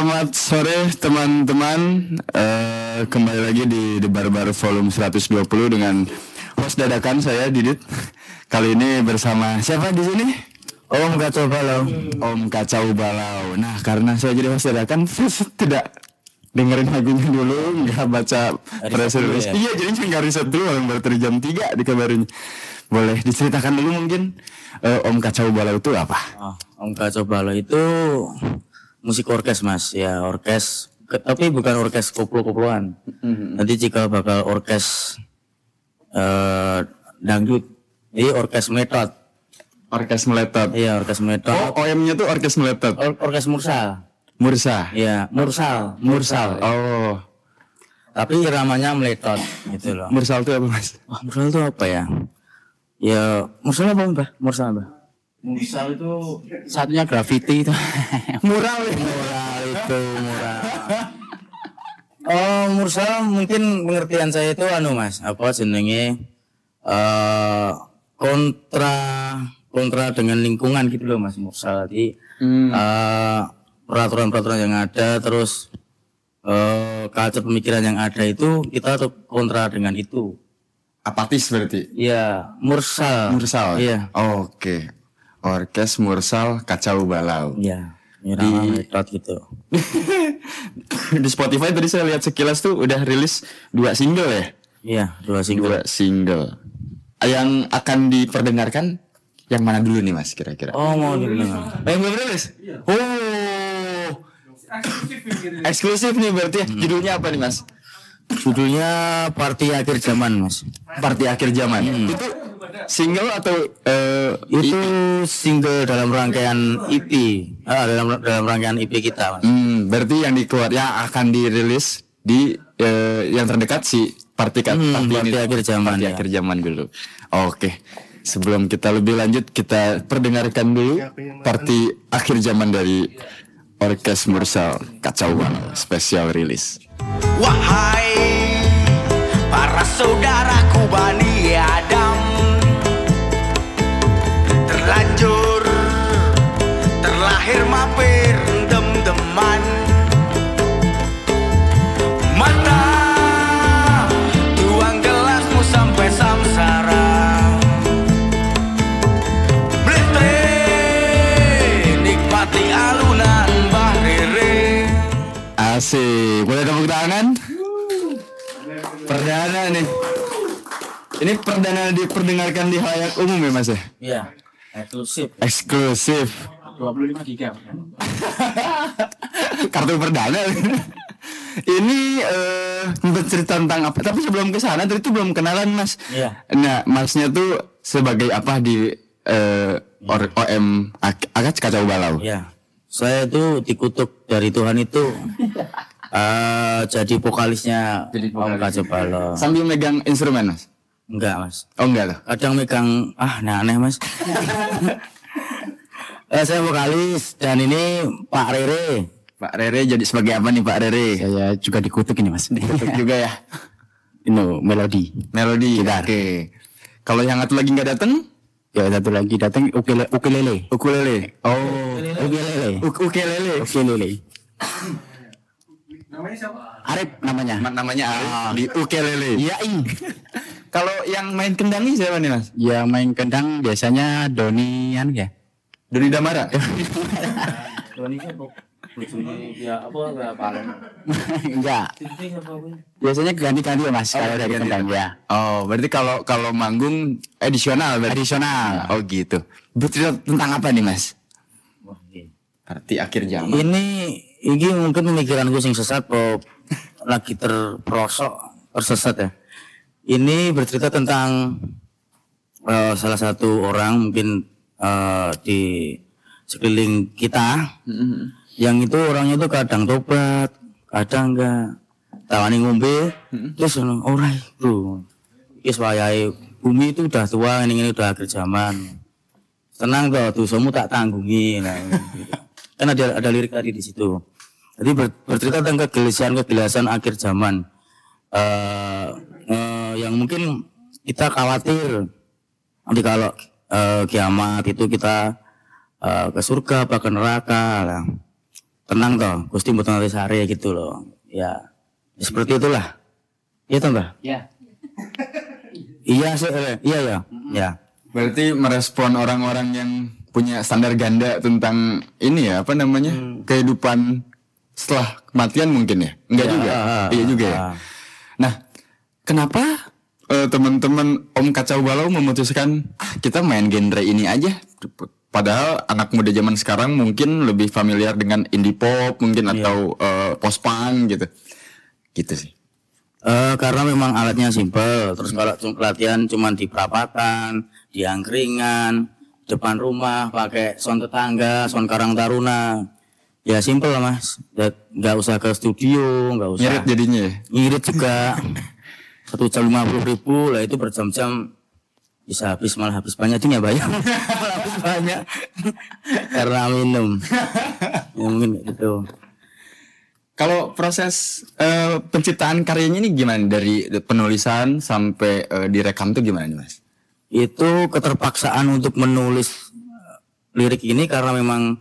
selamat sore teman-teman. Eh, kembali lagi di The Barbar Volume 120 dengan host dadakan saya Didit. Kali ini bersama siapa di sini? Om Kacau Balau. Om Kacau Balau. Nah, karena saya jadi host dadakan, saya tidak dengerin lagunya dulu, nggak baca press release. ya? Iya, jadi saya nggak riset dulu, baru dari jam 3 dikabarin. Boleh diceritakan dulu mungkin eh, Om Kacau Balau itu apa? Oh, Om Kacau Balau itu musik orkes mas, ya orkes. Ke- tapi bukan orkes koplo-koploan. Nanti jika bakal orkes eh dangdut, ini orkes metode. Orkes meletot. Iya orkes metode. Oh, OM-nya tuh orkes meletot. Or- orkes mursal. Mursa. Iya mursal, mursal. Oh, Tapi iramanya meletot gitu loh. mursal itu apa mas? Wah mursal itu apa ya? Ya mursal apa mbak? Mursal apa? Mursal itu satunya graffiti itu. Mural ya? mural itu mural. Oh mursal mungkin pengertian saya itu anu mas apa jenenge eh kontra kontra dengan lingkungan gitu loh mas mursal jadi eh, peraturan-peraturan yang ada terus eh culture pemikiran yang ada itu kita tuh kontra dengan itu Apatis berarti? Iya mursal Mursal? Iya. Oke. Orkes Mursal Kacau Balau. Iya irama metode gitu Di Spotify tadi saya lihat sekilas tuh udah rilis dua single ya? iya dua single Dua single. Yang akan diperdengarkan yang mana dulu nih mas kira-kira? oh mau dulu Eh, yang belum rilis? Oh. Eksklusif nih berarti ya. Judulnya apa nih mas? Judulnya Party Akhir Zaman, Mas. Party akhir zaman. Itu single atau eh, Itu single dalam rangkaian EP. Ah, dalam dalam rangkaian EP kita, Mas. Hmm, berarti yang dikeluar yang akan dirilis di eh, yang terdekat si party kat Hmm, party, Party ini- Akhir Zaman, party ya. akhir zaman dulu. Oke. Sebelum kita lebih lanjut kita perdengarkan dulu party akhir zaman dari Orkes Mursal Kacau Balau special rilis. Wahai para saudaraku Bani Asik, boleh tepuk tangan? Perdana nih. Ini perdana diperdengarkan di halayak umum ya mas ya? Iya, eksklusif. Eksklusif. 25 giga. Kartu perdana. Ini eh bercerita tentang apa? Tapi sebelum ke sana tadi tuh belum kenalan mas. Iya. Nah masnya tuh sebagai apa di eh, or- OM Ak- Akad Kacau Balau? Iya. Saya itu dikutuk dari Tuhan itu eh jadi vokalisnya Om Kacau Balau. Sambil megang instrumen mas? Enggak, Mas. Oh enggak loh. kadang megang ah aneh mas eh, saya vokalis dan ini Pak Rere Pak Rere jadi sebagai apa nih Pak Rere? Saya juga dikutuk ini mas. Tutup juga ya. Ini melodi. Melodi. Oke. Kalau yang satu lagi nggak datang? Ya satu lagi datang ukulele. Ukulele. Ukulele. Oh. Ukulele. Uk- ukulele. Ukulele. Arif namanya. Ma- Namanya Arif di ukulele. Iya ing. Kalau yang main kendangnya siapa nih mas? Yang main kendang biasanya Donian ya. Doni Damara. ya apa Enggak. Biasanya ganti-ganti ya mas kalau dari kendang ya. Oh, berarti kalau kalau manggung edisional berarti. Additional. Oh gitu. Bercerita tentang apa nih mas? Arti akhir zaman. ini ini mungkin pemikiranku sing sesat po lagi terperosok tersesat ya. Ini bercerita tentang eh, salah satu orang mungkin eh, di sekeliling kita yang itu orangnya itu kadang tobat kadang enggak. Tawani ngombe terus ono, ora bro wis wayahe bumi itu udah tua ini ini udah akhir zaman. Tenang toh dosamu tak tanggungi. Nah, gitu. Kan ada ada lirik tadi di situ. Jadi ber- bercerita tentang kegelisahan kegelisahan akhir zaman. Eh eh, yang mungkin kita khawatir nanti kalau eh, kiamat itu kita eh, ke surga apa ke neraka lah. Tenang toh Gusti mboten nate sare gitu loh. Ya ya seperti itulah. Iya toh mbak Ya. iya sih eh, iya ya ya. Berarti merespon orang-orang yang punya standar ganda tentang ini ya apa namanya kehidupan setelah kematian mungkin ya? Enggak Ya, juga. ah, iya juga ya. ah. Nah, kenapa eh, teman-teman Om Kacau Balau memutuskan ah, kita main genre ini aja? Padahal anak muda zaman sekarang mungkin lebih familiar dengan indie pop mungkin atau eh, post punk gitu. Gitu sih. Eh, karena memang alatnya simpel. Terus kalau latihan cuma di perapatan, di angkringan, depan rumah, pakai sound tetangga, sound karang taruna. Ya simpel lah mas. Nggak usah ke studio, nggak usah. Nyirit jadinya ya. Ngirit juga. Satu jam lima puluh ribu lah itu berjam-jam bisa habis malah habis banyak itu ya malah habis banyak karena minum ya, mungkin gitu Kalau proses eh, penciptaan karyanya ini gimana dari penulisan sampai eh, direkam tuh gimana nih mas? Itu keterpaksaan untuk menulis eh, lirik ini karena memang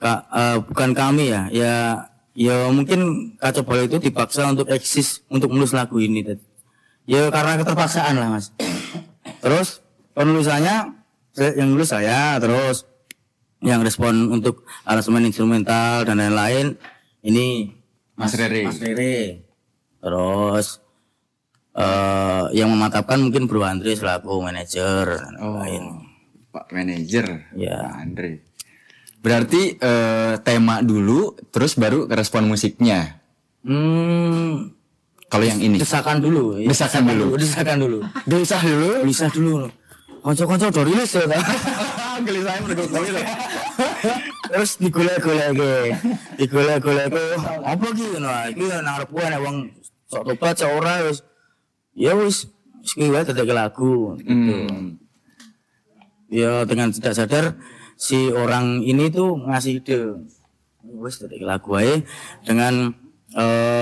ka- eh, bukan kami ya ya ya mungkin kaca bola itu dipaksa untuk eksis untuk menulis lagu ini Ted. ya karena keterpaksaan lah mas terus penulisannya yang nulis saya terus yang respon untuk aransemen instrumental dan lain-lain ini Mas Rere. Mas Rere. Terus eh yang memantapkan mungkin Bro Andre selaku manajer Oh. lain. Pak manajer, Ya. Pak Andre. Berarti eh, tema dulu, terus baru respon musiknya. Hmm, Kalau yang ini, desakan dulu. ya. Desakan dulu. Desakan dulu. gelisah dulu. Gelisah dulu. Konco-konco udah rilis ya. Gelisahnya menurut itu. Terus digolek-golek ke. Digolek-golek ke. Apa ki ngono? Iki nang arep wae nek wong sok tobat sok ora wis. Ya wis wis ki wae dadi lagu gitu. Hmm. Ya dengan tidak sadar si orang ini tuh ngasih ide. Wis dadi lagu ae dengan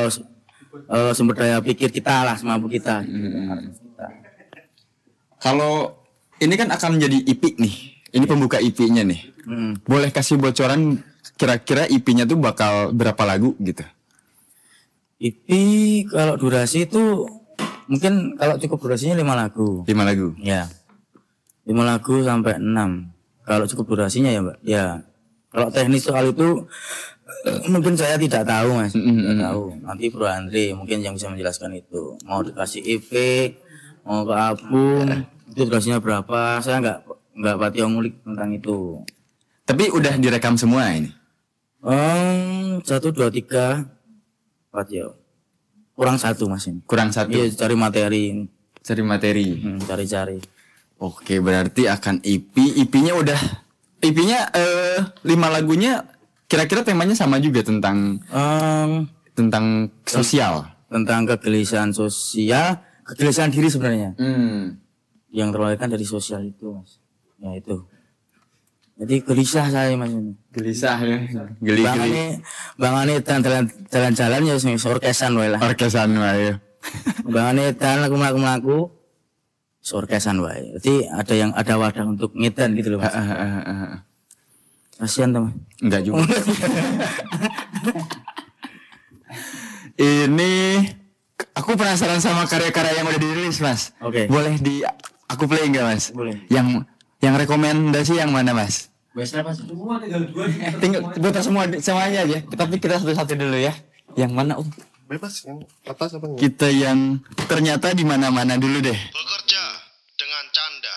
s- eh, sumber daya pikir kita lah semampu kita. Kita. Kalau ini kan akan menjadi IP nih. Ini pembuka IP-nya nih. Hmm. Boleh kasih bocoran kira-kira IP-nya tuh bakal berapa lagu gitu? IP kalau durasi itu mungkin kalau cukup durasinya lima lagu. Lima lagu. Ya. Lima lagu sampai enam. Kalau cukup durasinya ya, Mbak. Ya. Kalau teknis soal itu eh, mungkin saya tidak tahu, Mas. Tidak tahu. Nanti Bro Andre mungkin yang bisa menjelaskan itu. Mau dikasih EP, mau ke album, itu durasinya berapa? Saya nggak nggak pati ngulik tentang itu. Tapi udah direkam semua ini. Um, satu dua tiga empat ya. Kurang satu mas ini. Kurang satu. Iya cari materi, Cari materi. Hmm, cari-cari. Oke, berarti akan EP. EP-nya udah EP-nya eh lima lagunya kira-kira temanya sama juga tentang Um, tentang sosial. tentang kegelisahan sosial, kegelisahan diri sebenarnya. Hmm. Yang terlahirkan dari sosial itu, Mas. Ya itu. Jadi gelisah saya Mas ini. Gelisah ya. Bang Geli-geli. Ani, Bang Ani jalan- jalan-jalan ya sing orkesan wae lah. Orkesan wae. Bang Ani dan lagu melaku melaku orkesan wae. Jadi ada yang ada wadah untuk ngedan gitu loh, Mas. Kasihan teman. Enggak juga. Ini aku penasaran sama karya-karya yang udah dirilis, Mas. Oke. Boleh di aku play enggak, Mas? Boleh. Yang yang rekomendasi yang mana, Mas? Biasanya Mas. Eh, tinggal putar semua semuanya aja. Tapi kita satu-satu dulu ya. Yang mana, Om? Bebas yang atas apa enggak? Kita yang ternyata di mana-mana dulu deh. Bekerja dengan canda,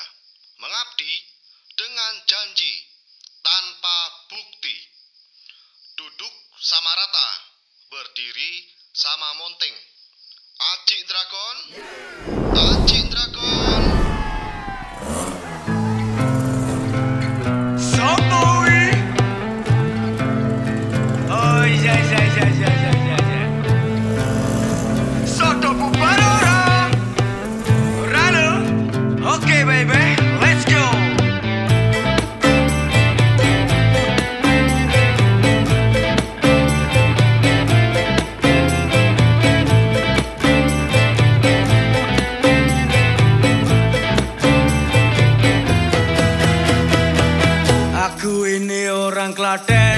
mengabdi dengan janji, tanpa bukti. Duduk sama rata, berdiri sama monting. Acik Dragon, Acik Aku ini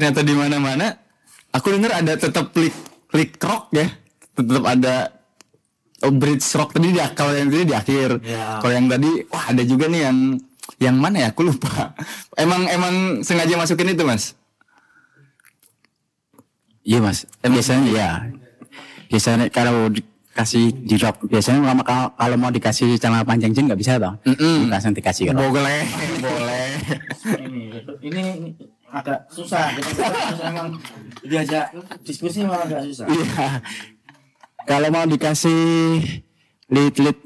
ternyata di mana-mana aku dengar ada tetap klik klik rock ya. Tetap ada oh, bridge rock tadi di kalau yang tadi di akhir. Ya. Kalau yang tadi wah ada juga nih yang yang mana ya aku lupa. Emang emang sengaja masukin itu, Mas? Iya mas, biasanya ya. Biasanya kalau dikasih di rock, biasanya kalau- kalau, kalau mau dikasih celana panjang jeans nggak bisa toh. Mm-mm. Langsung dikasih rock. Boleh, boleh. ini ini agak susah kita susah emang diajak diskusi malah agak susah Iya. Kalau mau dikasih lead-lead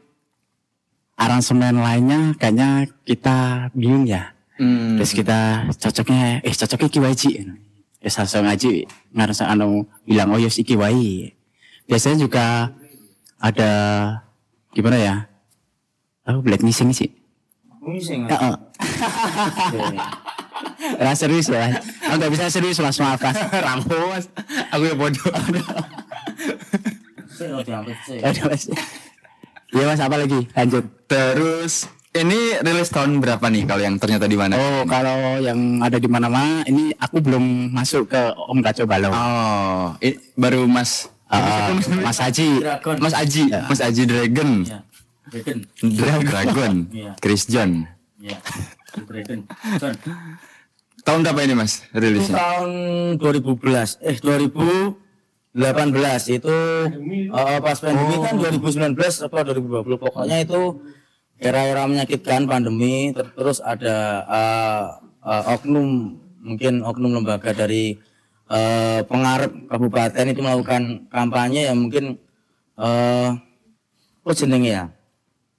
aransemen lainnya, kayaknya kita bingung ya. Hmm. Terus kita cocoknya, eh cocoknya Iki Waji. Ya langsung aja ngerasa anu bilang oh yes Iki Wai. Biasanya juga ada gimana ya? Oh black missing sih. Mising Heeh. Nah, serius lah. Oh, nggak bisa serius mas maaf mas. Rambo mas Aku ya bodoh. Ya. Iya mas apa lagi? Lanjut. Terus Ini rilis tahun berapa nih Kalau yang ternyata di mana? Oh kalau yang ada di mana-mana ini aku belum masuk ke Om Kacau Balau. Oh, baru Mas Ah, Mas Haji. Dragon. Mas Aji, Ya. Mas Aji Dragon. Ya. Dragon. Dra- Dragon. Iya. Chris John. Ya. Dragon. John. Tahun berapa ini Mas Itu rilisnya? tahun 2011 eh 2018 itu eh, pas pandemi kan 2019 apa 2020 pokoknya itu era-era menyakitkan pandemi. Ter- terus ada eh, eh, oknum mungkin oknum lembaga dari eh, pengarep kabupaten itu melakukan kampanye yang mungkin eh apa jenenge ya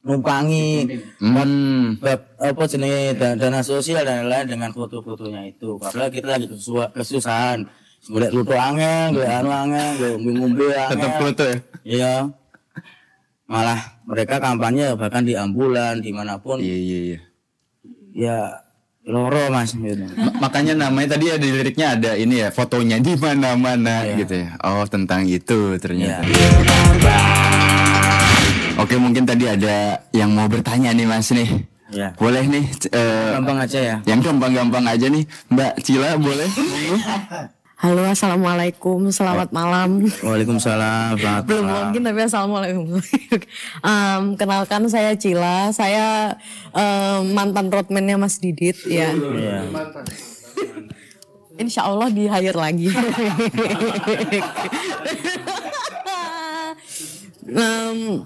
numpangi Hmm. bab apa jenis da- dana sosial dan lain-lain dengan foto-fotonya itu. Padahal kita lagi kesusahan. Golek luto angin, golek anu angin, golek ngombe angin. Tetap foto ya. Iya. Malah mereka kampanye bahkan di ambulan di mana pun. Iya iya iya. Ya loro mas gitu. Ma- Makanya namanya tadi ada liriknya ada ini ya fotonya di mana-mana Iya. gitu ya. Oh tentang itu ternyata. Ya. Oke mungkin tadi ada yang mau bertanya nih mas nih. Ya. Boleh nih. eh, Gampang aja ya. yang gampang-gampang aja nih. Mbak Cila boleh? Halo, assalamualaikum, selamat malam. Waalaikumsalam. Selamat Belum malam. mungkin tapi assalamualaikum. Em, kenalkan saya Cila, saya em, mantan roadman-nya Mas Didit ya. Iya. Insya Allah di hire lagi. Em,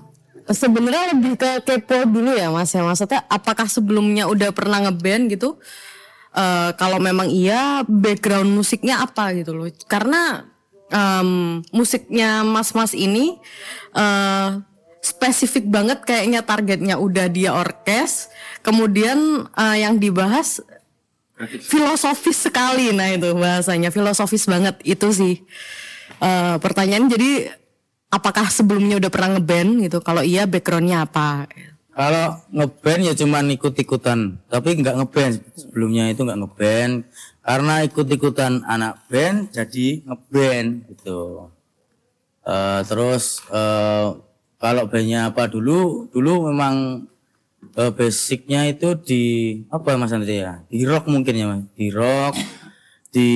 Sebenarnya lebih ke kepo dulu ya Mas ya. Maksudnya apakah sebelumnya udah pernah ngeband gitu? Eh, kalau memang iya, background musiknya apa gitu loh? Karena em, musiknya Mas-Mas ini eh spesifik banget kayaknya targetnya udah dia orkes. Kemudian eh, yang dibahas filosofis sekali nah itu bahasanya filosofis banget itu sih Eh, pertanyaan jadi apakah sebelumnya udah pernah ngeband gitu? Kalau iya backgroundnya apa? Kalau ngeband ya cuman ikut-ikutan, tapi nggak ngeband. Sebelumnya itu nggak ngeband. Karena ikut-ikutan anak band jadi ngeband gitu. Eh, terus eh, kalau bandnya apa dulu, dulu memang eh, basicnya itu di apa Mas Andri ya? Di rock mungkin ya Mas, di rock, di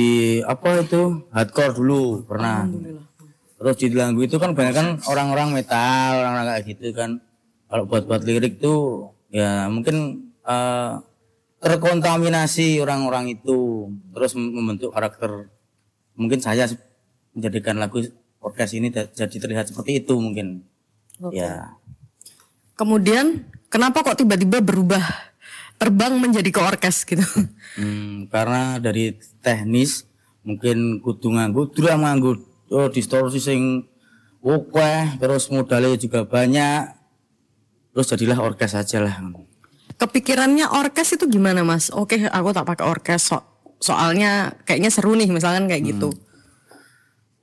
apa itu? Hardcore dulu pernah. Terus di lagu itu kan banyak kan orang-orang metal, orang-orang kayak gitu kan. Kalau buat-buat lirik tuh ya mungkin eh, terkontaminasi orang-orang itu, terus mem- membentuk karakter. Mungkin saya menjadikan lagu podcast ini jadi terlihat seperti itu mungkin. Ya, kemudian kenapa kok tiba-tiba berubah terbang menjadi ke orkes gitu hmm, karena dari teknis mungkin kudu nganggo drum nganggo oh, distorsi sing oke, terus modalnya juga banyak. Terus jadilah orkes aja lah. kepikirannya orkes itu gimana mas oke aku tak pakai orkes so- soalnya kayaknya seru nih misalkan kayak gitu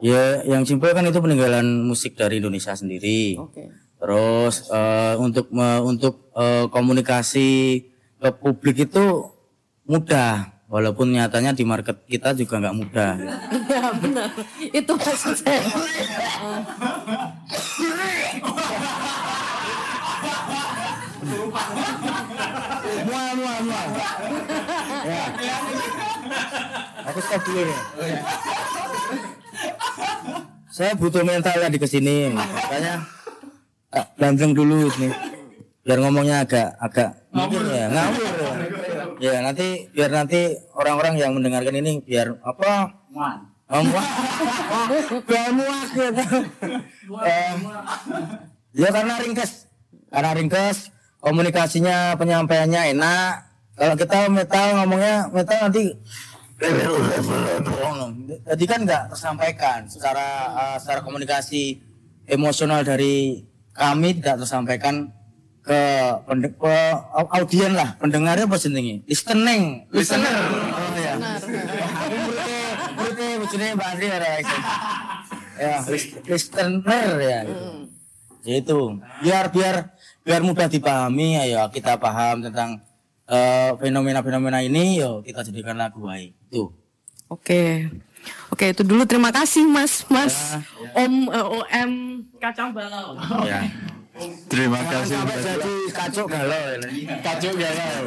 Ya, yang simpel kan itu peninggalan musik dari Indonesia sendiri. oke Terus eh, untuk me- untuk eh, komunikasi ke publik itu mudah, walaupun nyatanya di market kita juga nggak mudah. ya benar itu maksud saya Mual, mual, mual. Ya. Aku stop dulu nih. Saya butuh mental tadi ke sini, makanya ah, gandeng dulu ini. Biar ngomongnya agak agak mungkin ya ngawur. Ya nanti biar nanti orang-orang yang mendengarkan ini biar apa? Oh, muak. Biar muak gitu. Eh, Ya karena ringkes, karena ringkes komunikasinya penyampaiannya enak. Kalau kita metal ngomongnya metal nanti jadi kan nggak tersampaikan secara eh, secara komunikasi emosional dari kami tidak tersampaikan ke, pende- ke au- audien lah. Pendengarnya apa jenenge listening. Listener. Oh ya berarti berarti bojone Mbak Andri ada ya lis- listener ya. Gitu. Ya itu biar biar biar mudah dipahami ayo kita paham tentang eh, fenomena-fenomena ini yo kita jadikan lagu baik. Itu Oke. Oke, itu dulu. Terima kasih Mas, Mas. Om eh, OM Kacang Balau. ya Terima kasih. sampai jadi kacau galau. Kacau galau.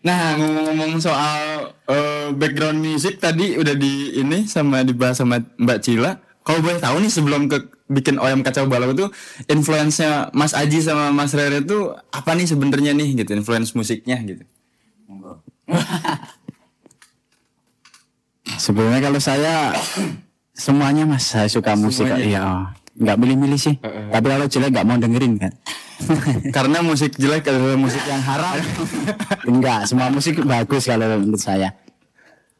Nah ngomong-ngomong soal eh, background musik tadi udah di ini sama dibahas sama Mbak Cila. Kalau boleh tahu nih sebelum ke bikin OM Kacau Balau itu influence-nya Mas Aji sama Mas Rere itu apa nih sebenarnya nih gitu influence musiknya gitu. Sebenarnya kalau saya semuanya mas saya suka musik iya nggak milih-milih sih. Tapi kalau jelek nggak mau dengerin kan? Karena musik jelek adalah musik yang haram. enggak semua musik bagus kalau menurut saya.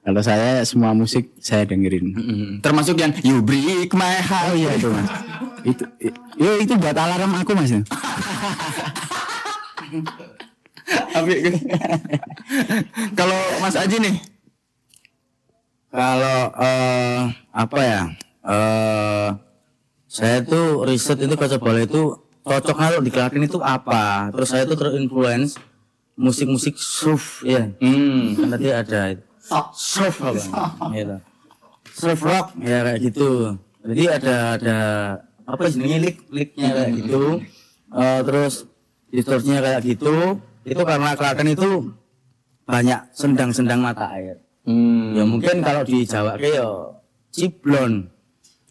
Kalau saya semua musik saya dengerin. Mm, Termasuk yang You Break My Heart. oh iya itu mas. Itu i- yo itu buat alarm aku mas Tapi kalau Mas Aji nih? Kalau eh, apa ya? Eh saya tuh riset itu kaca bola itu cocok kalau dikelakin itu apa? Terus saya tuh terinfluence musik-musik surf ya. Hmm. kan tadi ada surf apa? Gitu. surf rock ya kayak gitu. Jadi ada ada apa jenenge lik liknya kayak gitu. Eh, terus distorsinya kayak gitu. Itu karena Klaten itu banyak sendang-sendang mata air. Hmm. ya mungkin kalau di Jawa kayak ya ciblon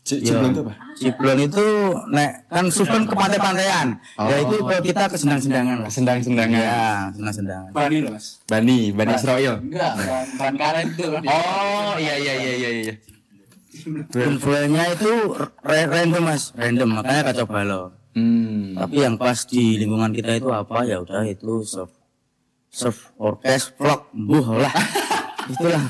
Ciblon itu apa? Ciblon itu nek kan susun ke pantai-pantaian. Ya itu kalau kita ke sendang-sendangan lah. Sendang-sendangan. Ya, sendang-sendangan. Bani loh mas. Bani, Bani Israel. Enggak, bahan karet itu. Oh, iya iya iya iya iya. Influennya itu ra- random mas, random makanya kacau balau. Hmm. Tapi yang pas di lingkungan kita itu apa ya udah itu surf, surf orkes, vlog, buh lah. Itulah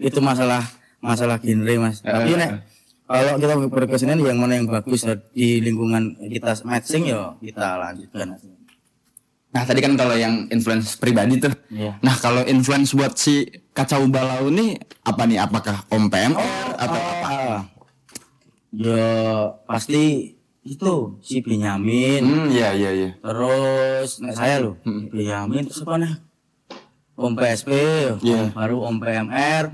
itu masalah masalah genre mas. Tapi nek kalau kita berkesenian yang mana yang bagus di lingkungan kita matching ya kita lanjutkan. Nah, tadi kan kalau yang influence pribadi tuh. Iya. Nah, kalau influence buat si kacau balau ini apa nih? Apakah Om PMR atau apa? Ah, ya pasti itu si Benyamin Hmm, iya iya iya. terus nek saya loh Benyamin terus apa nih Om PSP. Om baru Om PMR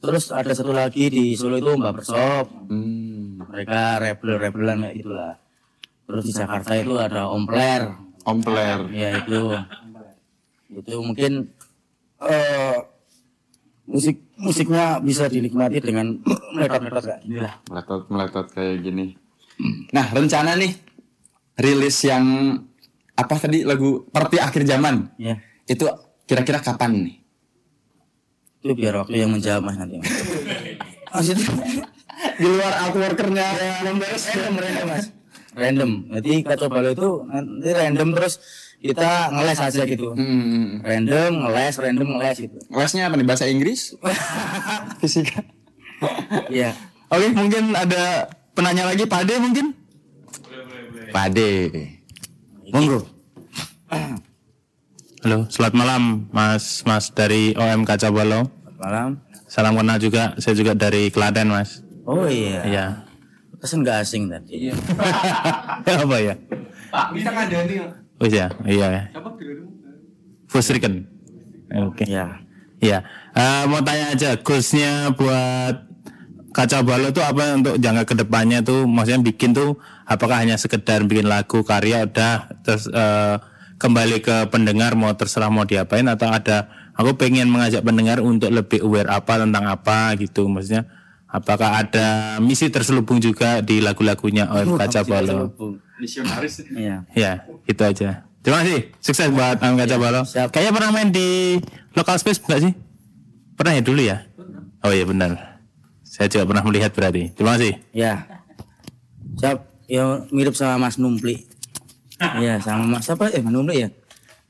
terus ada satu lagi di Solo itu Mbak Persop Hmm. mereka rebel rebelan kayak gitulah terus di Jakarta itu ada Om Pler Om Pler. ya itu itu mungkin eh musik musiknya bisa dinikmati dengan meletot-meletot kayak gini lah Meletot meletot kayak gini. Nah, rencana nih rilis yang apa tadi lagu Party Akhir Zaman. ya Itu kira-kira kapan nih? Itu biar waktu yang menjawab mas nanti mas. Maksudnya Di luar artworkernya random random mas random jadi kacau balau itu nanti random terus kita ngeles aja gitu Hmm. random ngeles random ngeles gitu Lesnya apa nih? Bahasa Inggris? Fisika. iya Oke, mungkin ada penanya lagi Pade mungkin? Pade. monggo Halo, selamat malam Mas Mas dari OM Kaca Balo. malam Salam kenal juga, saya juga dari Klaten Mas. oh iya Iya. kesan nggak asing tadi Apa ya? Pak, bisa kandani. Oh iya, iya. Fusriken. Oke. ya Iya. Eh, mau tanya aja, goalsnya buat Kaca Balo tuh apa untuk jangka ke depannya tuh? Maksudnya bikin tuh apakah hanya sekedar bikin lagu karya udah terus eh, kembali ke pendengar mau terserah mau diapain atau ada aku pengen mengajak pendengar untuk lebih aware apa tentang apa gitu maksudnya apakah ada misi terselubung juga di lagu-lagunya OM Kaca Balo? Misionaris. iya Ya, itu aja. Terima kasih. Sukses buat OM Kaca Balo. siap. Kayaknya pernah main di local space enggak sih? Pernah ya dulu ya? Oh iya benar. Saya juga pernah melihat berarti. Terima kasih. ya siap ya mirip sama Mas Numpli Iya sama Mas apa eh Mas Numpli ya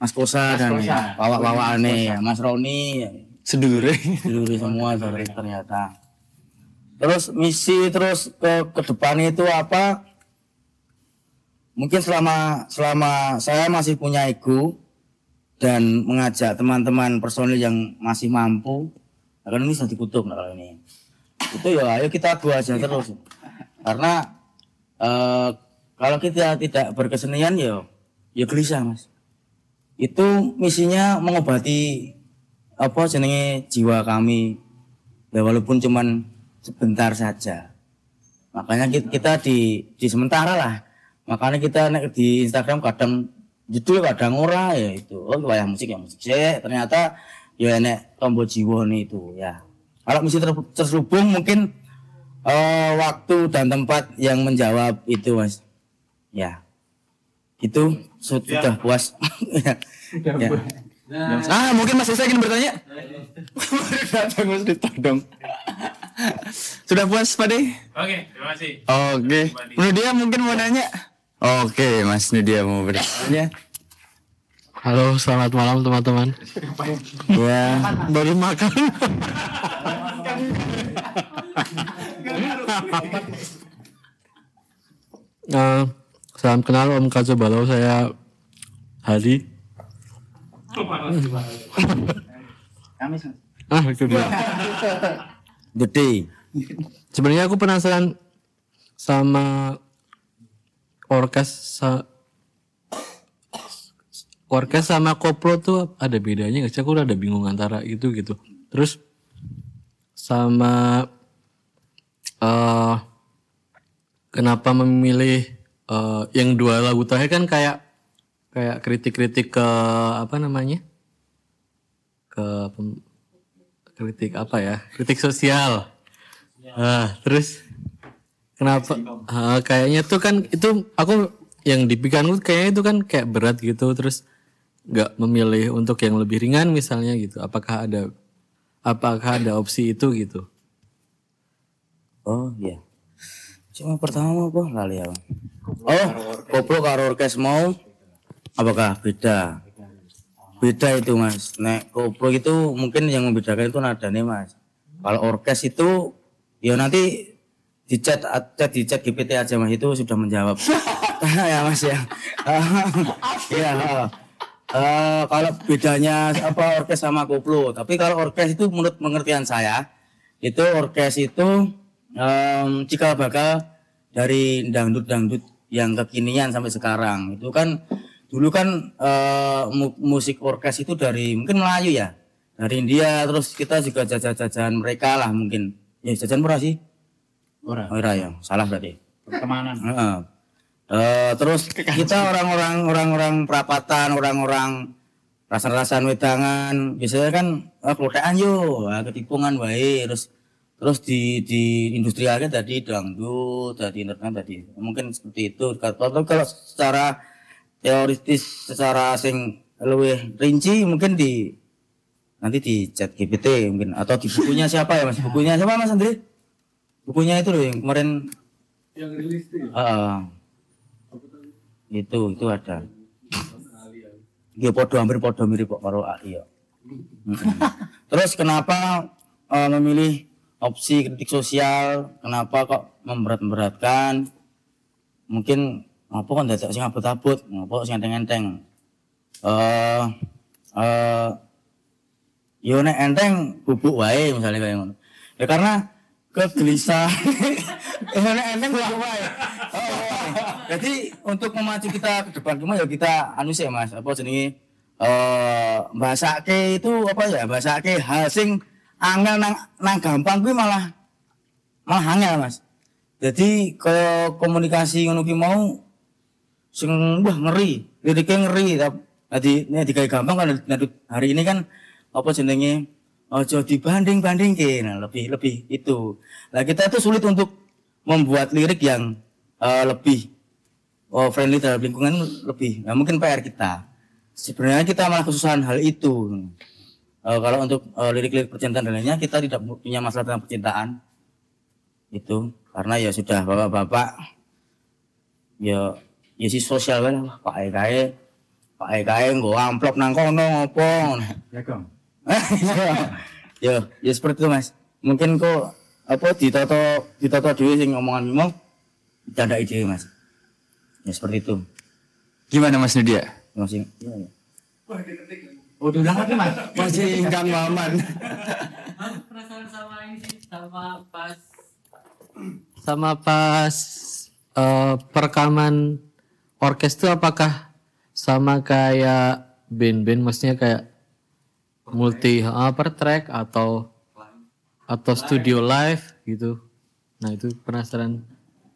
Mas Kosa dan bawa-bawa aneh ya Mas Roni ya. Sedulur. seluruh semua ternyata. Terus misi terus ke ke depannya itu apa? Mungkin selama selama saya masih punya ego dan mengajak teman-teman personil yang masih mampu, nah kan ini sudah dikutuk nah kalau ini. Itu ya ayo kita go aja terus. Karena eh, kalau kita tidak berkesenian ya ya gelisah mas. Itu misinya mengobati apa jenenge jiwa kami. Ya walaupun cuman sebentar saja. Makanya kita, di di sementara lah. Makanya kita nek di Instagram kadang judul kadang ora ya itu. Oh wayah musik ya musik. Sih ternyata ya enek tombol jiwa nih itu ya. Kalau misi ter, terselubung mungkin eh, waktu dan tempat yang menjawab itu mas ya itu sudah puas ya. ya. Ah, mungkin Mas Esa ingin bertanya? Datang Mas ditodong. Sudah puas, Pade? Oke, terima kasih. Oke. Menurut dia mungkin mau nanya. Oke, Mas Nudia mau bertanya. Halo, selamat malam teman-teman. ya Baru makan. Eh, salam kenal Om Kaco Balau, saya Hadi. Ah, itu dia. gede Sebenarnya aku penasaran sama orkes sa orkes sama koplo tuh ada bedanya nggak sih? Aku udah ada bingung antara itu gitu. Terus sama eh kenapa memilih eh, yang dua lagu terakhir kan kayak kayak kritik-kritik ke apa namanya? Ke pem- kritik apa ya? Kritik sosial. Ah terus kenapa? Ah, kayaknya tuh kan itu aku yang di pikiranku kayaknya itu kan kayak berat gitu terus nggak memilih untuk yang lebih ringan misalnya gitu. Apakah ada apakah ada opsi itu gitu? Oh iya. Cuma pertama apa lali ya. Oh, koplo karo orkes mau apakah beda? Beda itu mas. Nek koplo itu mungkin yang membedakan itu nadanya mas. Kalau orkes itu ya nanti di chat chat di chat GPT aja mas itu sudah menjawab. ya mas ya. Iya. Eh, kalau bedanya apa orkes sama koplo, tapi kalau orkes itu menurut pengertian saya itu orkes itu em, cikal bakal dari dangdut-dangdut yang kekinian sampai sekarang itu kan dulu kan eh, mu- musik orkes itu dari mungkin Melayu ya dari India terus kita juga jajan-jajan mereka lah mungkin ya jajan murah sih Ora. Ora ya salah berarti Pertemanan. Heeh. Eh, terus kita orang-orang orang-orang perapatan, orang-orang rasan-rasan wedangan, biasanya kan eh, klotekan yo, ah, ketipungan wae, terus terus di di industrialnya tadi dangdut, tadi internet tadi, mungkin seperti itu. Kalau kalau secara teoritis, secara sing lebih rinci mungkin di nanti di chat GPT mungkin atau di bukunya siapa ya mas? Bukunya siapa mas Andri? Bukunya itu loh yang kemarin yang rilis tuh Heeh. itu itu ada. Iya podo hampir podo mirip kok karo AI ya. Terus kenapa eh, memilih opsi kritik sosial? Kenapa kok memberat-beratkan? Mungkin apa kan dadak sing abot-abot, apa sing enteng-enteng. Eh yo nek enteng bubuk wae misalnya kayak ngono. Ya karena kegelisahan nek enteng bubuk wae. Oh, jadi untuk memacu kita ke depan cuma ya kita anu sih Mas, apa jenenge eh bahasake itu apa ya? Bahasake hal sing angel nang nang gampang kuwi malah malah angel Mas. Jadi kalau komunikasi ngono ki mau sing wah ngeri, liriknya ngeri tadi ini digawe gampang kan hari ini kan apa jenenge ojo dibanding-banding nah lebih lebih itu. Nah kita itu sulit untuk membuat lirik yang eh, lebih oh, friendly terhadap lingkungan lebih. Nah, mungkin PR kita. Sebenarnya kita malah kesusahan hal itu. Eh, kalau untuk eh, lirik-lirik percintaan dan lainnya kita tidak punya masalah tentang percintaan itu karena ya sudah bapak-bapak ya ya si sosial lah Pak Ekae Pak Ekae nggo amplop nang kono ngopo Ya, Gong. ya ya seperti itu Mas mungkin kok apa ditoto ditoto dhewe sing ngomongan mimo canda ide Mas ya seperti itu Gimana Mas Nudia? masih ya, ya. Oh, diulang lagi, Mas. Masih Kang Maman. penasaran sama ini sih sama pas sama pas eh, perekaman orkes itu apakah sama kayak band-band maksudnya kayak multi eh, per track atau atau studio live gitu nah itu penasaran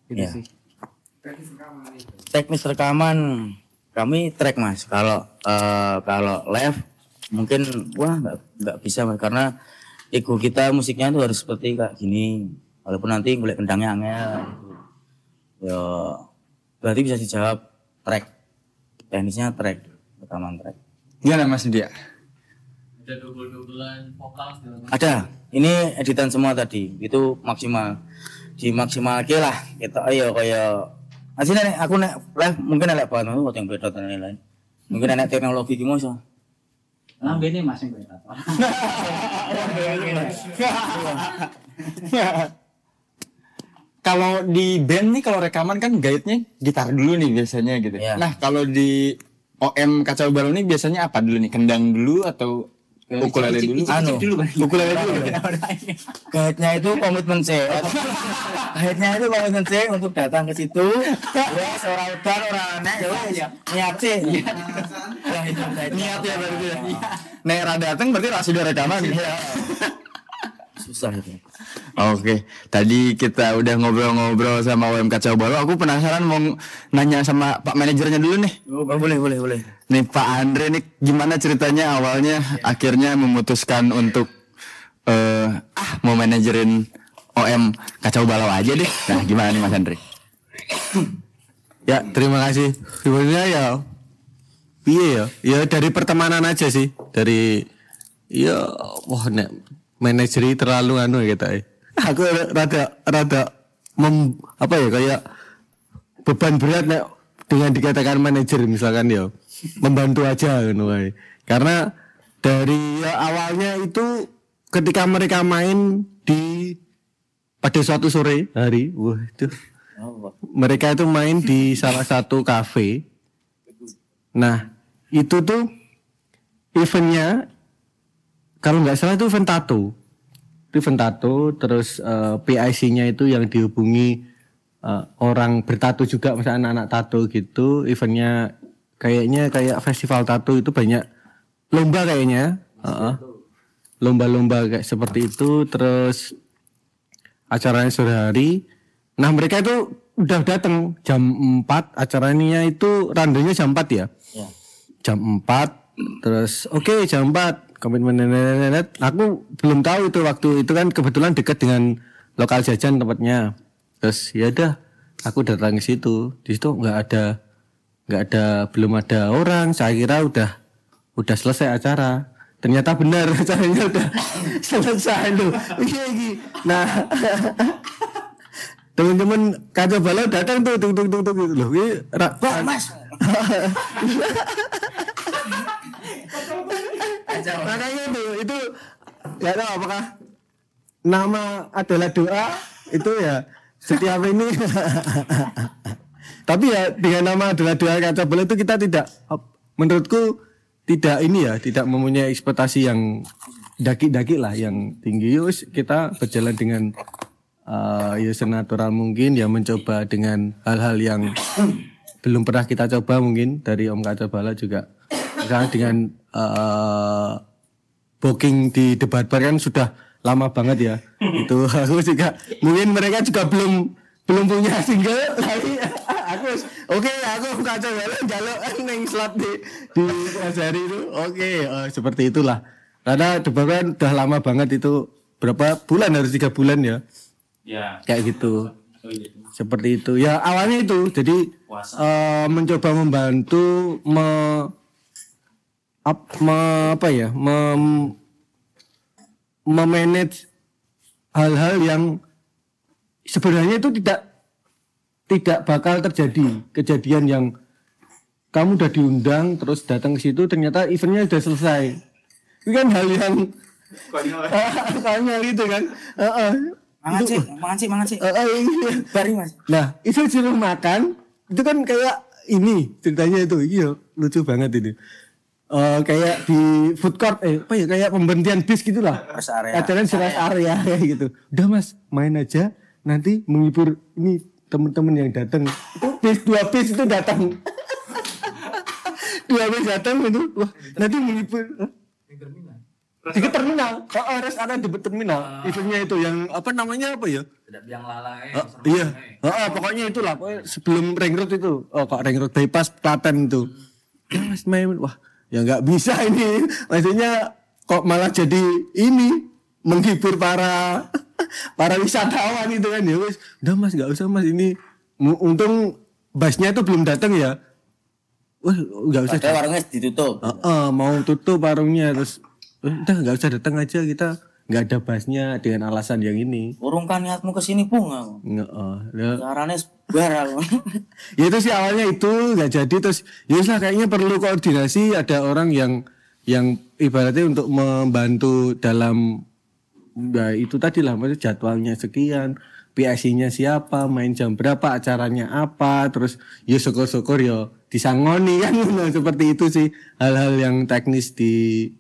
itu Ya. sih teknis rekaman kami track mas kalau eh, kalau live mungkin wah nggak nggak bisa mas karena ego kita musiknya itu harus seperti kayak gini walaupun nanti boleh kendangnya angel gitu. ya berarti bisa dijawab track teknisnya track rekaman track Gimana Mas Nudia? ada double-doublean vokal segala macam ada ini editan semua tadi itu maksimal di maksimal lah kita ayo kayak Asli nek aku nek live mungkin nek banget oh, yang beda dan lain-lain. Mungkin nek teknologi gimana sih? Nah, ini Mas yang beda. Kalau di band nih kalau rekaman kan guide-nya gitar dulu nih biasanya gitu. Iya. Nah, kalau di OM Kacau Balau nih biasanya apa dulu nih? Kendang dulu atau ukulele dulu? Anu, Ukulele dulu. guide-nya itu komitmen C. guide-nya itu komitmen C untuk datang ke situ. ya, seorang udan, orang aneh, ya wes, niat. Ya, itu guide-nya. Niat ya berarti ya. Nek ra dateng berarti ra sudah rekaman. Iya. Susah itu. Oke, tadi kita udah ngobrol-ngobrol sama UM Kacau Balau. Aku penasaran mau nanya sama Pak manajernya dulu nih. Oh, boleh, boleh, boleh. Nih Pak Andre nih gimana ceritanya awalnya akhirnya memutuskan untuk eh ah mau manajerin OM Kacau Balau aja deh. Nah, gimana nih Mas Andre? Ya, terima kasih. Sebenarnya ya piye ya? Ya dari pertemanan aja sih. Dari ya wah nek manajeri terlalu anu ya kita. eh. Aku rada rada mem, apa ya kayak beban berat nek dengan dikatakan manajer misalkan ya membantu aja gitu wae. Karena dari ya, awalnya itu ketika mereka main di pada suatu sore hari, wah itu mereka itu main di salah satu kafe. Nah, itu tuh eventnya kalau nggak salah itu event tato. Itu event tato, terus eh, PIC-nya itu yang dihubungi eh, orang bertato juga, misalnya anak-anak tato gitu. Eventnya kayaknya kayak festival tato itu banyak lomba kayaknya. Lomba-lomba kayak seperti itu, terus acaranya sore hari. Nah mereka itu udah datang jam 4 acaranya itu randanya jam 4 ya. Jam 4 terus oke jam 4 komitmen nenet aku belum tahu itu waktu itu kan kebetulan dekat dengan lokal jajan tempatnya. Terus ya udah aku datang ke situ. Di situ nggak ada nggak ada belum ada orang. Saya kira udah udah selesai acara. Ternyata benar acaranya udah selesai loh. Iya, iya. Nah, teman-teman kacau balau datang tuh tung tung tung tung gitu loh. Ini ra- Makanya itu itu nggak tahu apakah nama adalah doa? Itu ya setiap ini. Tapi ya dengan nama adalah doa kacau balau itu kita tidak menurutku tidak ini ya tidak mempunyai ekspektasi yang daki-daki lah yang tinggi. Yus kita berjalan dengan uh, ya senatural mungkin ya mencoba dengan hal-hal yang belum pernah kita coba mungkin dari Om Kaca Bala juga misalnya dengan uh, booking di debat bar kan sudah lama banget ya. Itu aku juga mungkin mereka juga belum belum punya single lagi. Aku oke aku kaca bala jaluk neng slot di di hari itu. Oke eh, seperti itulah. Karena debat kan udah lama banget itu berapa bulan harus tiga bulan ya? Ya. kayak gitu. Seperti itu. Ya awalnya itu. Jadi eh, mencoba membantu me, ap- me- apa ya mem, memanage hal-hal yang sebenarnya itu tidak tidak bakal terjadi kejadian yang kamu udah diundang terus datang ke situ ternyata eventnya udah selesai itu kan hal yang konyol itu kan Heeh. Mangan sih, mangan sih, mangan sih. Eh, eh, iya. Bari mas. Nah, itu suruh makan, itu kan kayak ini ceritanya itu, iya lucu banget ini. Eh kayak di food court, eh apa ya kayak pemberhentian bis gitulah. Rest area. Acaranya di rest area kayak gitu. Udah mas, main aja, nanti menghibur ini teman-teman yang datang. Itu bis dua bis itu datang. dua bis datang itu, wah nanti menghibur. Di terminal, oh, oh, rest area di terminal. Eventnya itu yang apa namanya apa ya? Yang lalai. Oh, iya. Oh, oh, pokoknya itulah. Pokoknya sebelum ring road itu. Oh, kok ring road bypass Klaten itu. Ya, Mas main. Wah, ya nggak bisa ini. Maksudnya kok malah jadi ini menghibur para para wisatawan itu kan ya wes udah mas nggak usah mas ini untung busnya itu belum datang ya wah nggak usah Padahal warungnya ditutup. Heeh, mau tutup warungnya terus "Eh, udah nggak usah datang aja kita nggak ada busnya dengan alasan yang ini Urungkan niatmu ke sini pun aku. Heeh. Ya, Caranya sebar aku. ya itu sih awalnya itu nggak jadi terus ya lah kayaknya perlu koordinasi ada orang yang yang ibaratnya untuk membantu dalam ya itu tadi lah maksudnya jadwalnya sekian PIC-nya siapa main jam berapa acaranya apa terus ya syukur-syukur ya disangoni kan? Nah, seperti itu sih hal-hal yang teknis di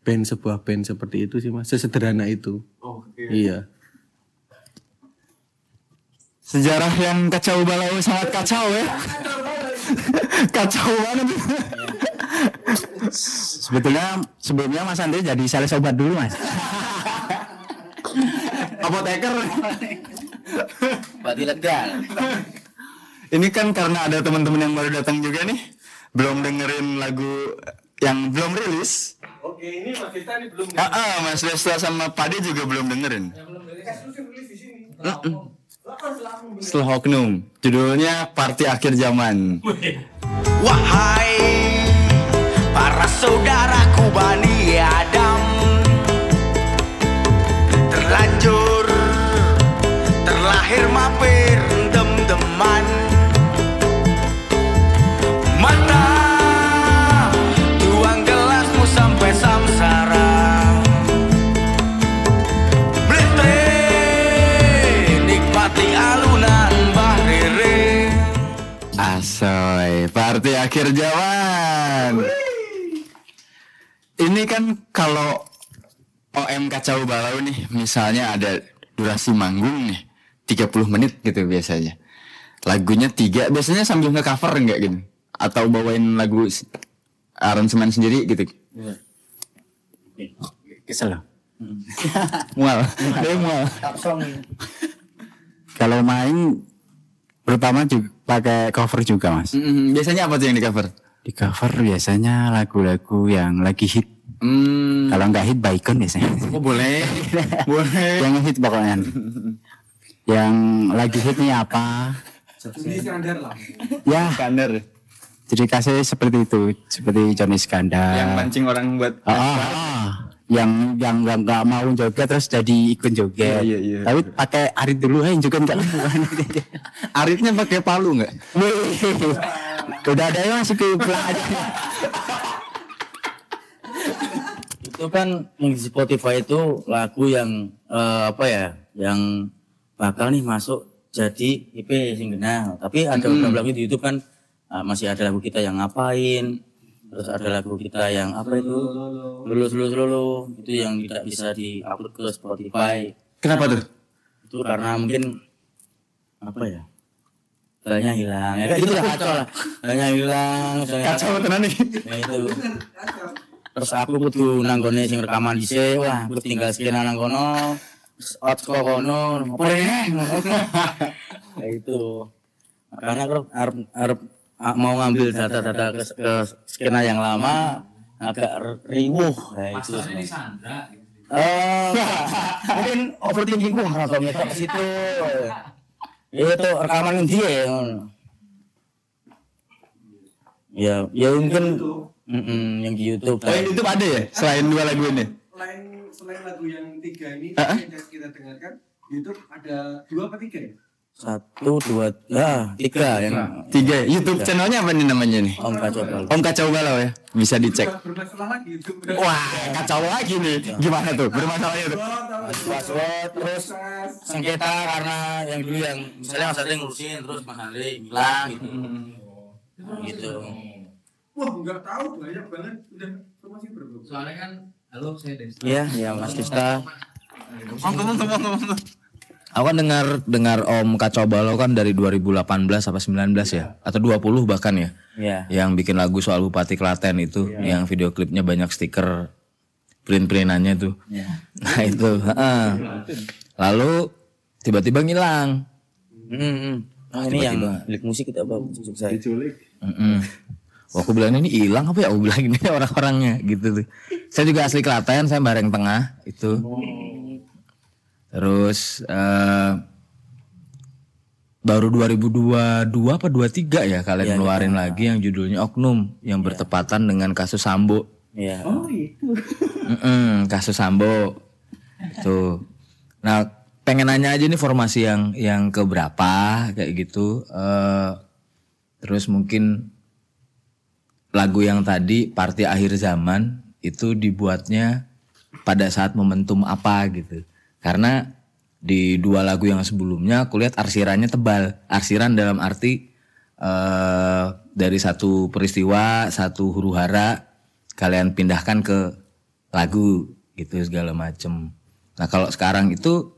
band sebuah band seperti itu sih mas sesederhana itu. Iya Sejarah yang kacau balau sangat kacau ya. kacau banget. Sebetulnya sebelumnya Mas Andre jadi sales obat dulu Mas. apoteker. Berarti legal. Ini kan karena ada teman-teman yang baru datang juga nih, belum dengerin lagu yang belum rilis. Oke, ini Mas Desta ini belum Ah, ah, Mas Desta sama Pade juga belum dengerin. Mm-mm. Setelah Oknum, judulnya Party Akhir Zaman. Wahai para saudaraku Bani Akhir Zaman. Ini kan kalau OM Kacau Balau nih, misalnya ada durasi manggung nih, 30 menit gitu biasanya. Lagunya tiga, biasanya sambil nge-cover enggak gitu? Atau bawain lagu aransemen sendiri gitu? Kesel loh. Mual, dia mual. Kalau main pertama juga pakai cover juga mas. Mm, biasanya apa tuh yang di cover? Di cover biasanya lagu-lagu yang lagi hit. Hmm, Kalau nggak hit Baikon biasanya. oh boleh, boleh. yang hit pokoknya. yang lagi hit nih apa? Ya, Kander, jadi kasih seperti itu, seperti Johnny Iskandar. yang mancing orang buat ah, ah. Yang yang nggak nggak mau joget terus jadi ikut joget. Iya, iya, iya. Tapi pakai arit dulu, eh joget nggak lakukan. Aritnya pakai palu nggak? Udah ada yang masih ke itu kan yang di Spotify itu lagu yang eh, apa ya yang bakal nih masuk jadi IP sing genah tapi ada beberapa lagu di YouTube kan ah, masih ada lagu kita yang ngapain terus ada lagu kita yang apa itu? Lulus lulus lulus. Itu yang tidak bisa diupload ke Spotify. Kenapa tuh? itu karena mungkin apa ya? Filenya hilang. Ya gitu lah. kacau lah. Filenya hilang misalnya Kacau tenan nih. ya itu. Terus aku kudu nanggone sing rekaman dhisik wah aku tinggal skena nang kono. Terus out kok kono? Apa ya itu. Karena aku arep arep ah, mau ngambil data-data ke, ke skena yang lama agak riuh ya itu Oh, mungkin overthinking ku harus ngetok ke situ. Itu rekaman dia ya. Ya, ya mungkin mm-mm, yang di YouTube. Oh, yang YouTube ada ya? Selain dua lagu ini. selain selain lagu yang tiga ini Ah, ah. yang kita dengarkan YouTube ada dua apa tiga ya? Satu, dua, ya, tiga yang Tiga. YouTube channelnya apa nih namanya nih? Om Kacau Balau. Om Kacau Balau ya. Bisa dicek. Bermasalah lagi YouTube. Wah, kacau lagi nih. Gimana tuh? Bermasalahnya tuh. Password terus sengketa karena yang dulu yang misalnya Mas Andre ngurusin terus Mas hilang gitu. Gitu. Wah nggak tahu banyak banget udah informasi berapa? Soalnya kan, halo saya Desta. Iya, ya Mas Dista. Aku kan dengar dengar Om Kacau Balau kan dari 2018 apa 19 ya atau 20 bahkan ya. Iya. Yang bikin lagu soal Bupati Klaten itu yang video klipnya banyak stiker print-printannya tuh. Nah itu, heeh. Lalu tiba-tiba ngilang. Hmm, Nah, ini yang milik musik kita apa musik saya. Mm-mm. Wah, aku bilang ini hilang apa ya? Aku bilang ini orang-orangnya gitu tuh. Saya juga asli Klaten, saya Bareng Tengah itu. Terus eh baru 2022 apa 23 ya kalian ngeluarin lagi yang judulnya Oknum yang bertepatan dengan kasus Sambo. Iya. Mm-mm, kasus Sambo. Tuh. Nah, pengen nanya aja nih formasi yang yang keberapa kayak gitu. Eh terus mungkin lagu yang tadi Party Akhir Zaman itu dibuatnya pada saat momentum apa gitu. Karena di dua lagu yang sebelumnya aku lihat arsirannya tebal. Arsiran dalam arti eh dari satu peristiwa, satu huru hara kalian pindahkan ke lagu gitu segala macem. Nah kalau sekarang itu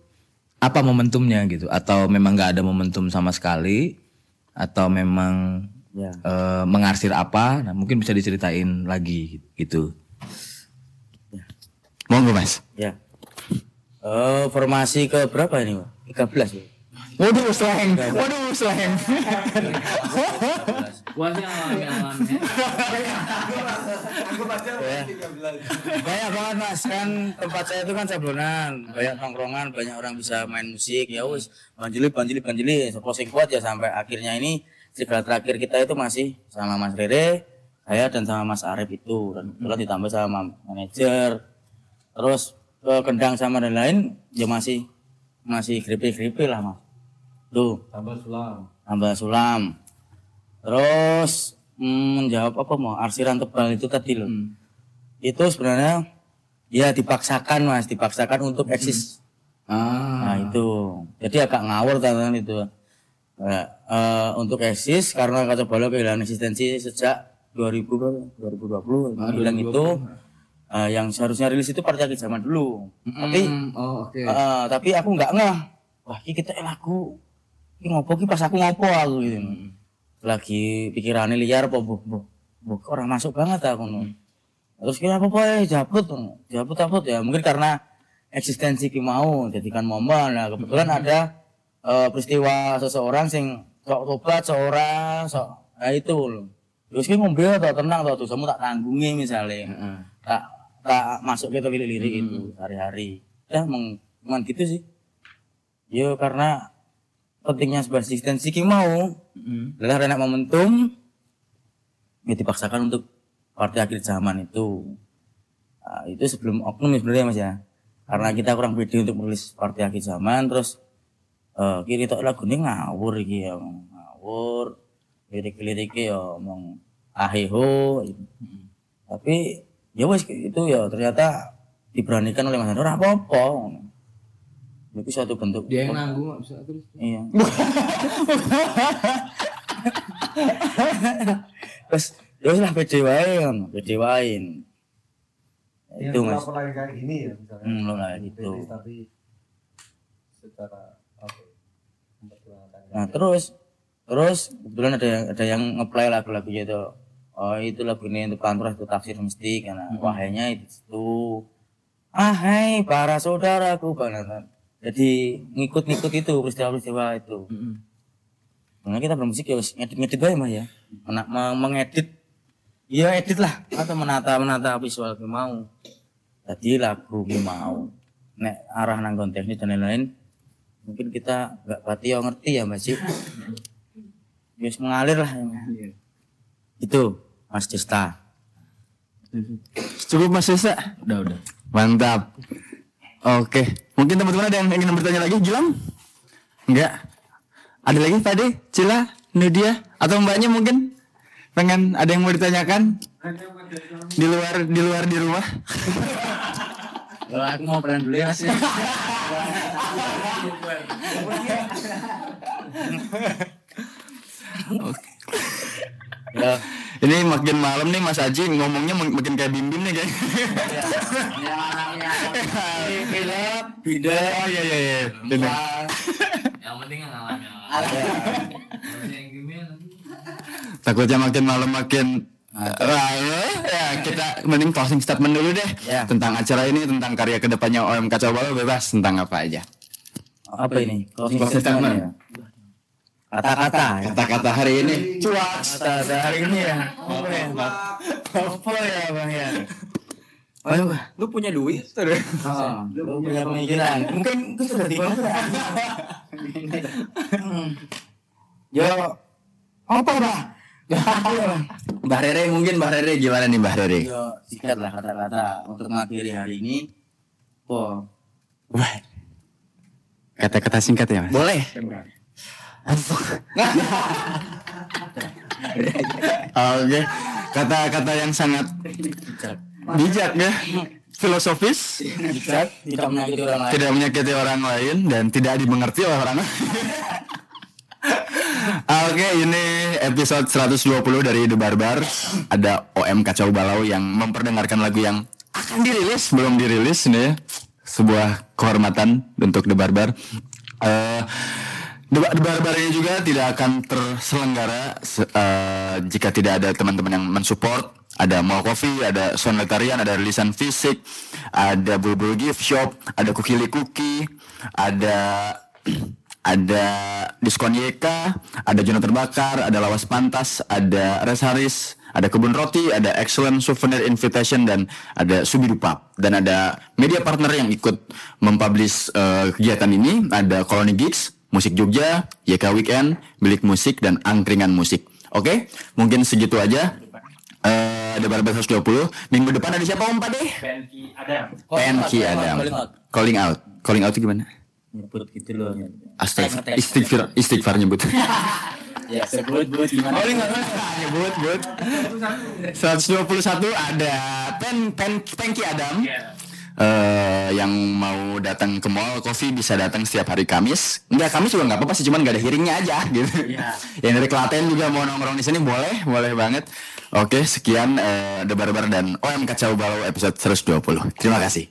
apa momentumnya gitu? Atau memang nggak ada momentum sama sekali? Atau memang Ya. eh, mengarsir apa? Nah mungkin bisa diceritain lagi gitu. Monggo Mas. Ya. Eh, formasi ke berapa ini, Pak? 13 ya. Waduh, slang. Waduh, slang. Banyak banget mas. Kan tempat saya itu kan sablonan, banyak nongkrongan, banyak orang bisa main musik. Ya wis banjili banjili banjili closing kuat ya sampai akhirnya ini segala terakhir kita itu masih sama Mas Rere, saya dan sama Mas Arif itu. Dan kebetulan ditambah sama manajer, terus ke kendang sama dan lain ya masih masih gripe-gripe lah mas. Tuh Tambah sulam. tambah sulam. Terus mm, menjawab apa mau arsiran tebal itu tadi loh. Itu sebenarnya ya dipaksakan mas, dipaksakan untuk eksis. Nah itu, jadi agak ngawur teman itu. Nah, eh, untuk eksis karena kata Balo kehilangan eksistensi sejak 2000 berapa? 2020 bilang itu eh, yang seharusnya rilis itu partai Akid zaman dulu. Tapi Oh oke. Eh, tapi aku nggak ngeh. Wah, ini kita lagu. Ini ngopo ki pas aku ngopo aku gitu. Lagi pikirannya liar apa bu, bu, bu, orang masuk banget aku. no. Terus kira apa apa jabut, jabut jabut ya. Mungkin karena eksistensi ki mau jadikan momen. Nah, kebetulan ada eh, peristiwa seseorang sing sok tobat seorang sok nah itu loh. Terus ki ngombe atau tenang atau dosamu tak tanggungi misalnya. Tak tak masuk ke lirik-lirik itu hari-hari. Ya meng, gitu sih. Yo karena pentingnya sebuah eksistensi ki mau. Lah karena momentum ya dipaksakan untuk partai akhir zaman itu. Nah, itu sebelum oknum ya sebenarnya mas ya. Karena kita kurang pede untuk menulis partai akhir zaman terus eh kiri tok lagu ini ngawur iki ya ngawur lirik-liriknya ya omong aheho tapi ya wes itu ya ternyata diberanikan oleh Mas Hendro ora apa-apa itu suatu bentuk Dia yang nanggung nggak bisa terus. iya terus ya wes lah pede wae kan pede wae itu mas lagi kayak gini ya misalnya. hmm, lo kayak gitu Tapi secara apa? Nah terus terus kebetulan ada yang ada yang ngeplay lagu-lagu itu. Oh itu lagu ini untuk kantor itu tafsir mesti karena wahainya itu itu. Ahai para saudaraku banget. Jadi ngikut-ngikut itu peristiwa-peristiwa itu. Karena kita bermusik ya ngedit-ngedit aja mah ya. Menak- me- mengedit Iya edit lah atau menata menata visual ki mau. Jadi lagu mau. Nek arah nanggon teknis dan lain-lain mungkin kita nggak pati yang ngerti ya Cik. Wis mengalir lah. Ya. Itu Mas Desta. Cukup Mas Desa? Udah udah. Mantap. Oke, mungkin teman-teman ada yang ingin bertanya lagi, Gilang? Enggak. Ada lagi tadi, Cila, Nudia, atau mbaknya mungkin pengen ada yang mau ditanyakan di luar di luar di rumah? Kalau aku mau peran dulu ya Mas. Ya, Ini makin malam nih Mas Aji ngomongnya mak- makin kayak bim bim nih kayaknya. Philip, Binda, Oh iya iya iya. Yang penting ngalamin. Takutnya makin malam makin Ah, ya kita mending closing statement dulu deh Ya. tentang acara ini tentang karya ke depannya OM Kacau Balau bebas tentang apa aja apa ini? Closing Closing statement statement. ya. Kata-kata ya. kata-kata hari ini cuak Kata-kata hari ini ya. Apa ya? Apa ya, Bang ya? Ayo, Pak. lu punya duit Oh, lu punya pemikiran. Mungkin itu sudah di mana? Yo, apa Pak? Mbah Rere mungkin Mbah Rere gimana nih Mbah Rere Yo, sikat lah kata-kata untuk mengakhiri hari ini. Oh, Wah. Kata-kata singkat ya, Mas. boleh oke kata-kata yang sangat bijak ya filosofis sikat, tidak menyakiti orang lain. tidak menyakiti orang lain dan tidak dimengerti oleh orang lain. Oke, ini episode 120 dari The Barbar. Ada OM Kacau Balau yang memperdengarkan lagu yang akan dirilis, belum dirilis nih. Sebuah kehormatan untuk The Barbar. Eh, Debat ini juga tidak akan terselenggara se- eh, jika tidak ada teman-teman yang mensupport. Ada Mall Coffee, ada Sound Letarian, ada rilisan fisik, ada Bulbul Gift Shop, ada Kukili Cookie, ada ada Diskon YK, ada Jono Terbakar, ada Lawas Pantas, ada Res Haris, ada Kebun Roti, ada Excellent Souvenir Invitation dan ada Subidupap dan ada media partner yang ikut mempublish eh, kegiatan ini ada Colony Gigs, Musik Jogja, YK Weekend, Bilik Musik dan Angkringan Musik. Oke, mungkin segitu aja. Eh ada Barbar 120. Minggu depan ada siapa Om Pak deh? Penki Adam. Penki Adam. Calling out. Calling out itu gimana? Nyebut gitu loh. Astagfir, istighfar, istighfar nyebut. Ya sebut buat gimana? Oh, ini nggak nyebut, but. 121 ada Pen Pen Penki Adam. Eh, yang mau datang ke mall coffee bisa datang setiap hari Kamis. Enggak Kamis juga nggak apa-apa sih, cuman nggak ada hearingnya aja gitu. yang dari Klaten juga mau nongkrong di sini boleh, boleh banget. Oke, sekian eh, The Barbar dan OM Kacau Balau episode 120. Terima kasih.